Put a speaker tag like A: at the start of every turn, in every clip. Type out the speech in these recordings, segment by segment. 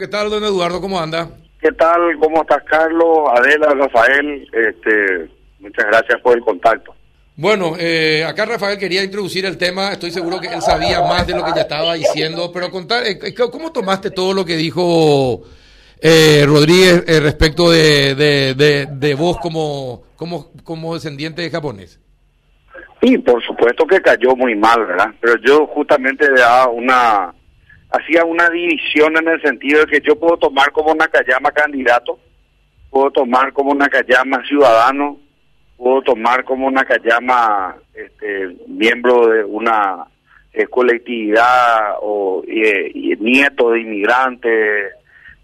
A: ¿Qué tal, don Eduardo? ¿Cómo anda?
B: ¿Qué tal? ¿Cómo estás, Carlos? Adela, Rafael, este, muchas gracias por el contacto.
A: Bueno, eh, acá Rafael quería introducir el tema, estoy seguro que él sabía más de lo que ya estaba diciendo, pero contar, eh, ¿cómo tomaste todo lo que dijo eh, Rodríguez eh, respecto de, de, de, vos como, como, como descendiente de japonés?
B: Sí, por supuesto que cayó muy mal, ¿verdad? Pero yo justamente le daba una hacía una división en el sentido de que yo puedo tomar como Nakayama candidato, puedo tomar como Nakayama ciudadano, puedo tomar como Nakayama este, miembro de una eh, colectividad o nieto de inmigrantes.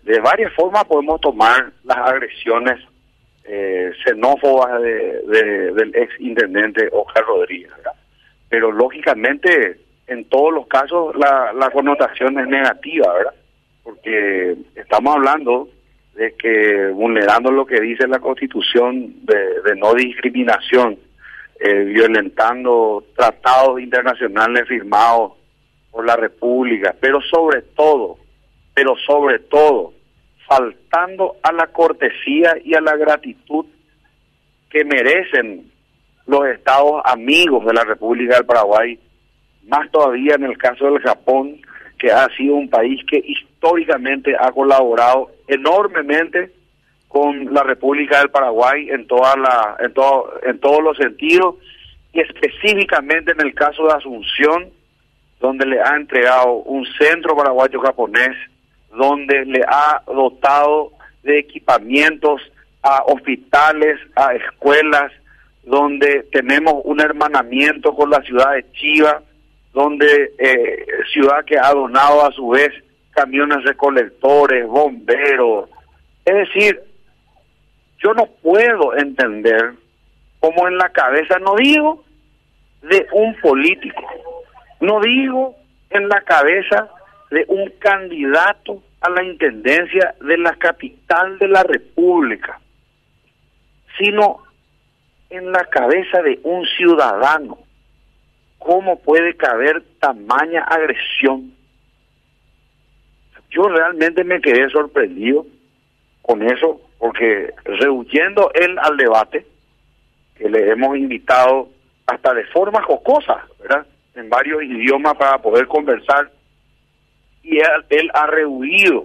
B: De varias formas podemos tomar las agresiones eh, xenófobas de, del ex intendente Oscar Rodríguez. Pero lógicamente en todos los casos la, la connotación es negativa, ¿verdad? Porque estamos hablando de que vulnerando lo que dice la Constitución de, no discriminación, eh, violentando tratados internacionales firmados por la República, pero sobre todo, pero sobre todo, faltando a la cortesía y a la gratitud que merecen los estados amigos de la República del Paraguay más todavía en el caso del Japón, que ha sido un país que históricamente ha colaborado enormemente con la República del Paraguay en toda la en todo en todos los sentidos y específicamente en el caso de Asunción donde le ha entregado un centro paraguayo japonés donde le ha dotado de equipamientos a hospitales, a escuelas, donde tenemos un hermanamiento con la ciudad de Chiva, donde eh, ciudad que ha donado a su vez camiones recolectores, bomberos. Es decir, yo no puedo entender cómo en la cabeza, no digo de un político, no digo en la cabeza de un candidato a la intendencia de la capital de la República, sino en la cabeza de un ciudadano ¿Cómo puede caber tamaña agresión? Yo realmente me quedé sorprendido con eso, porque rehuyendo él al debate, que le hemos invitado hasta de forma jocosa, ¿verdad? En varios idiomas para poder conversar, y él, ha rehuido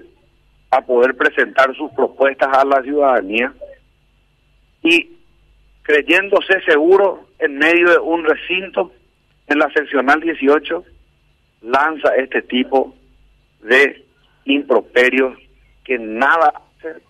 B: a poder presentar sus propuestas a la ciudadanía y creyéndose seguro en medio de un recinto en la seccional 18 lanza este tipo de improperios que nada hacen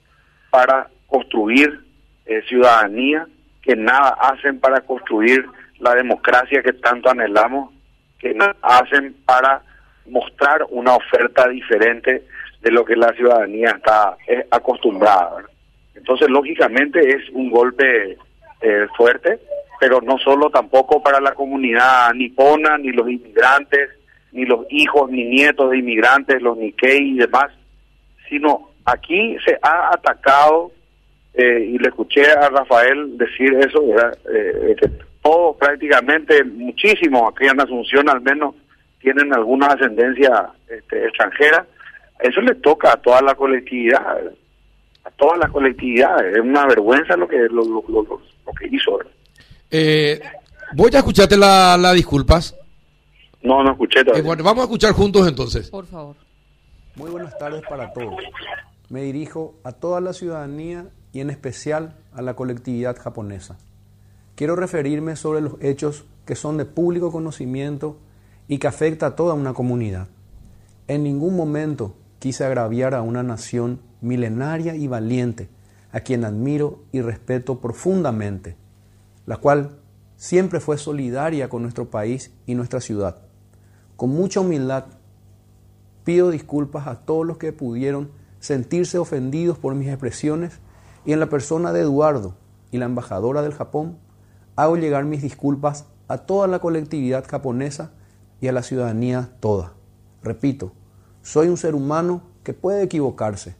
B: para construir eh, ciudadanía, que nada hacen para construir la democracia que tanto anhelamos, que nada hacen para mostrar una oferta diferente de lo que la ciudadanía está eh, acostumbrada. Entonces, lógicamente, es un golpe eh, fuerte pero no solo tampoco para la comunidad nipona, ni los inmigrantes, ni los hijos ni nietos de inmigrantes, los Nikkei y demás, sino aquí se ha atacado, eh, y le escuché a Rafael decir eso, eh, que todos prácticamente, muchísimos aquí en Asunción al menos, tienen alguna ascendencia este, extranjera, eso le toca a toda la colectividad, a toda la colectividad, es una vergüenza lo que, lo, lo, lo, que hizo.
A: Eh, voy a escucharte las la disculpas.
B: No, no escuché
A: eh, bueno, vamos a escuchar juntos entonces.
C: Por favor.
D: Muy buenas tardes para todos. Me dirijo a toda la ciudadanía y en especial a la colectividad japonesa. Quiero referirme sobre los hechos que son de público conocimiento y que afecta a toda una comunidad. En ningún momento quise agraviar a una nación milenaria y valiente, a quien admiro y respeto profundamente la cual siempre fue solidaria con nuestro país y nuestra ciudad. Con mucha humildad pido disculpas a todos los que pudieron sentirse ofendidos por mis expresiones y en la persona de Eduardo y la embajadora del Japón hago llegar mis disculpas a toda la colectividad japonesa y a la ciudadanía toda. Repito, soy un ser humano que puede equivocarse,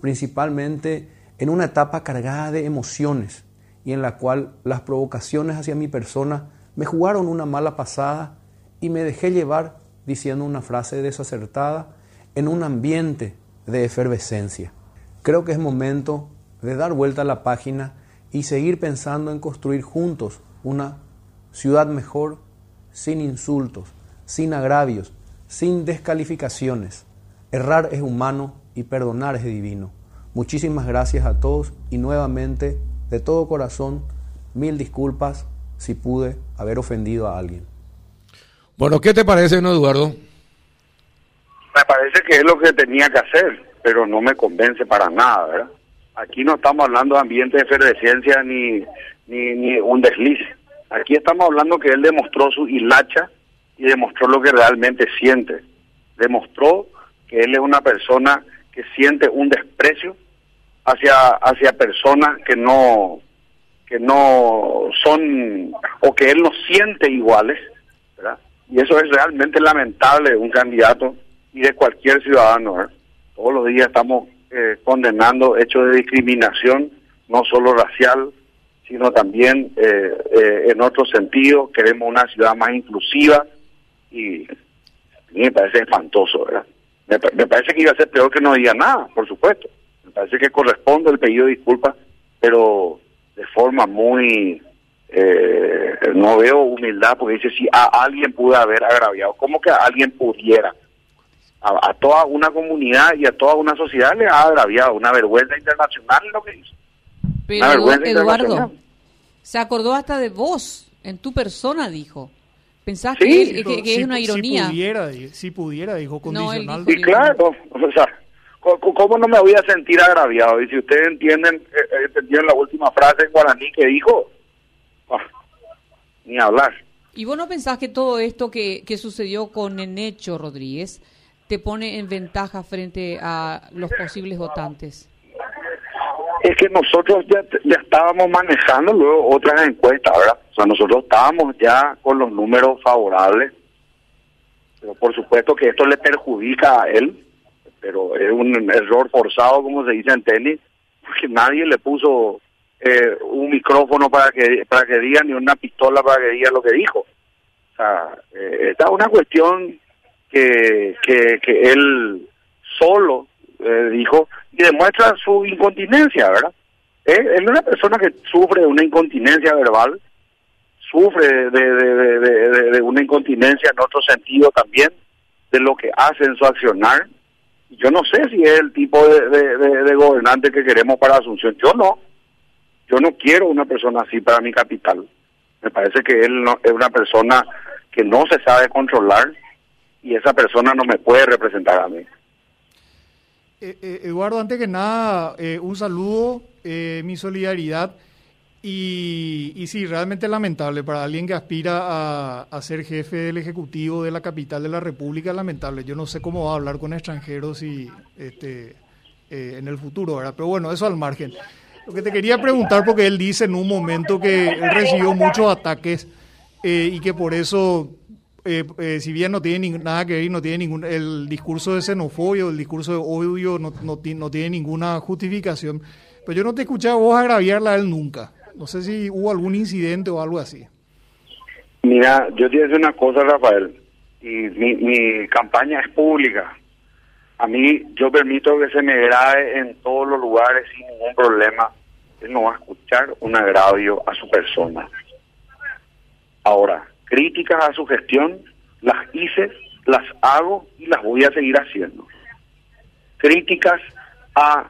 D: principalmente en una etapa cargada de emociones y en la cual las provocaciones hacia mi persona me jugaron una mala pasada y me dejé llevar diciendo una frase desacertada en un ambiente de efervescencia. Creo que es momento de dar vuelta a la página y seguir pensando en construir juntos una ciudad mejor, sin insultos, sin agravios, sin descalificaciones. Errar es humano y perdonar es divino. Muchísimas gracias a todos y nuevamente, de todo corazón, mil disculpas si pude haber ofendido a alguien.
A: Bueno, ¿qué te parece, no, Eduardo?
B: Me parece que es lo que tenía que hacer, pero no me convence para nada, ¿verdad? Aquí no estamos hablando de ambiente de efervescencia ni, ni, ni un desliz. Aquí estamos hablando que él demostró su hilacha y demostró lo que realmente siente. Demostró que él es una persona que siente un desprecio hacia hacia personas que no que no son o que él no siente iguales, ¿verdad? Y eso es realmente lamentable de un candidato y de cualquier ciudadano. ¿verdad? Todos los días estamos eh, condenando hechos de discriminación, no solo racial, sino también eh, eh, en otro sentido. Queremos una ciudad más inclusiva y a mí me parece espantoso, ¿verdad? Me, me parece que iba a ser peor que no diga nada, por supuesto. Me parece que corresponde el pedido de disculpas, pero de forma muy... Eh, no veo humildad porque dice si a alguien pudo haber agraviado, ¿cómo que a alguien pudiera? A, a, toda una comunidad y a toda una sociedad le ha agraviado una vergüenza internacional lo que hizo.
C: Pero Eduardo, se acordó hasta de vos, en tu persona dijo. ¿Pensás
B: Sí,
C: que, que- que
E: si,
C: es una
E: si
C: ironía?
E: pudiera, si pudiera, dijo
C: No, él
E: condicional.
C: dijo-
B: Y claro, o sea, ¿cómo, no me voy a sentir agraviado? Y si ustedes entienden, eh, eh, entendieron la última frase en guaraní que dijo, ah, ni hablar.
C: ¿Y vos no pensás que todo esto que, que sucedió con Enecho Rodríguez te pone en ventaja frente a los posibles votantes?
B: Es que nosotros ya, ya estábamos manejando luego otras encuestas, ¿verdad? O sea, nosotros estábamos ya con los números favorables, pero por supuesto que esto le perjudica a él, pero es un error forzado, como se dice en tenis, porque nadie le puso eh, un micrófono para que para que diga ni una pistola para que diga lo que dijo. O sea, eh, esta es una cuestión que, que, que él solo eh, dijo y demuestra su incontinencia, ¿verdad? Él es una persona que sufre de una incontinencia verbal, sufre de, de- de- de una incontinencia en otro sentido también, de lo que hace en su accionar. Yo no sé si es el tipo de, de- de- de gobernante que queremos para Asunción. Yo no. Yo no quiero una persona así para mi capital. Me parece que él no, es una persona que no se sabe controlar y esa persona no me puede representar a mí.
E: Eh, eh, Eduardo, antes que nada, eh, un saludo, eh, mi solidaridad. Y, y sí, realmente lamentable para alguien que aspira a, ser jefe del Ejecutivo de la capital de la República, lamentable. Yo no sé cómo va a hablar con extranjeros y, este, eh, en el futuro, ¿verdad? Pero bueno, eso al margen. Lo que te quería preguntar, porque él dice en un momento que él recibió muchos ataques eh, y que por eso, eh, eh, si bien no tiene nada que ver no tiene ningún, el discurso de xenofobia, el discurso de odio no, no tiene ninguna justificación, pero yo no te escuché a vos agraviarla a él nunca. No sé si hubo algún incidente o algo así.
B: Mira, yo te decir una cosa, Rafael, mi, mi campaña es pública. A mí, yo permito que se me grabe en todos los lugares sin ningún problema. Él no va a escuchar un agravio a su persona. Ahora, críticas a su gestión, las hice, las hago y las voy a seguir haciendo. Críticas a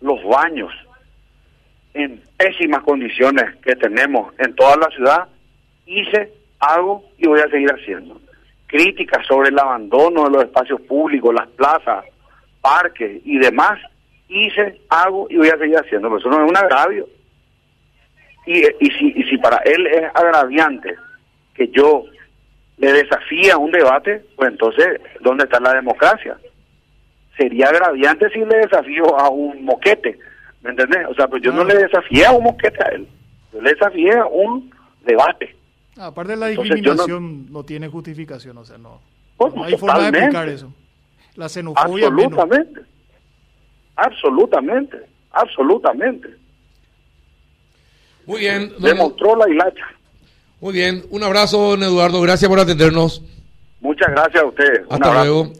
B: los baños en pésimas condiciones que tenemos en toda la ciudad, hice, hago y voy a seguir haciendo. Críticas sobre el abandono de los espacios públicos, las plazas, parques y demás, hice, hago y voy a seguir haciendo. Eso no es un agravio. Y, y, si, y si para él es agraviante que yo le desafíe a un debate, pues entonces, ¿dónde está la democracia? Sería agraviante si le desafío a un moquete, ¿me entendés? O sea, pues yo no le desafié a un moquete a él, yo le desafié a un debate.
E: Aparte de la
B: no-
E: discriminación no, tiene justificación, o sea, no,
B: Pues,
E: no hay forma de explicar eso. La xenofobia menos.
B: Absolutamente. Absolutamente. Absolutamente.
A: Muy bien,
B: Demostró la hilacha.
A: muy bien. Un abrazo, don Eduardo. Gracias por atendernos.
B: Muchas gracias a ustedes. Un
A: Hasta luego.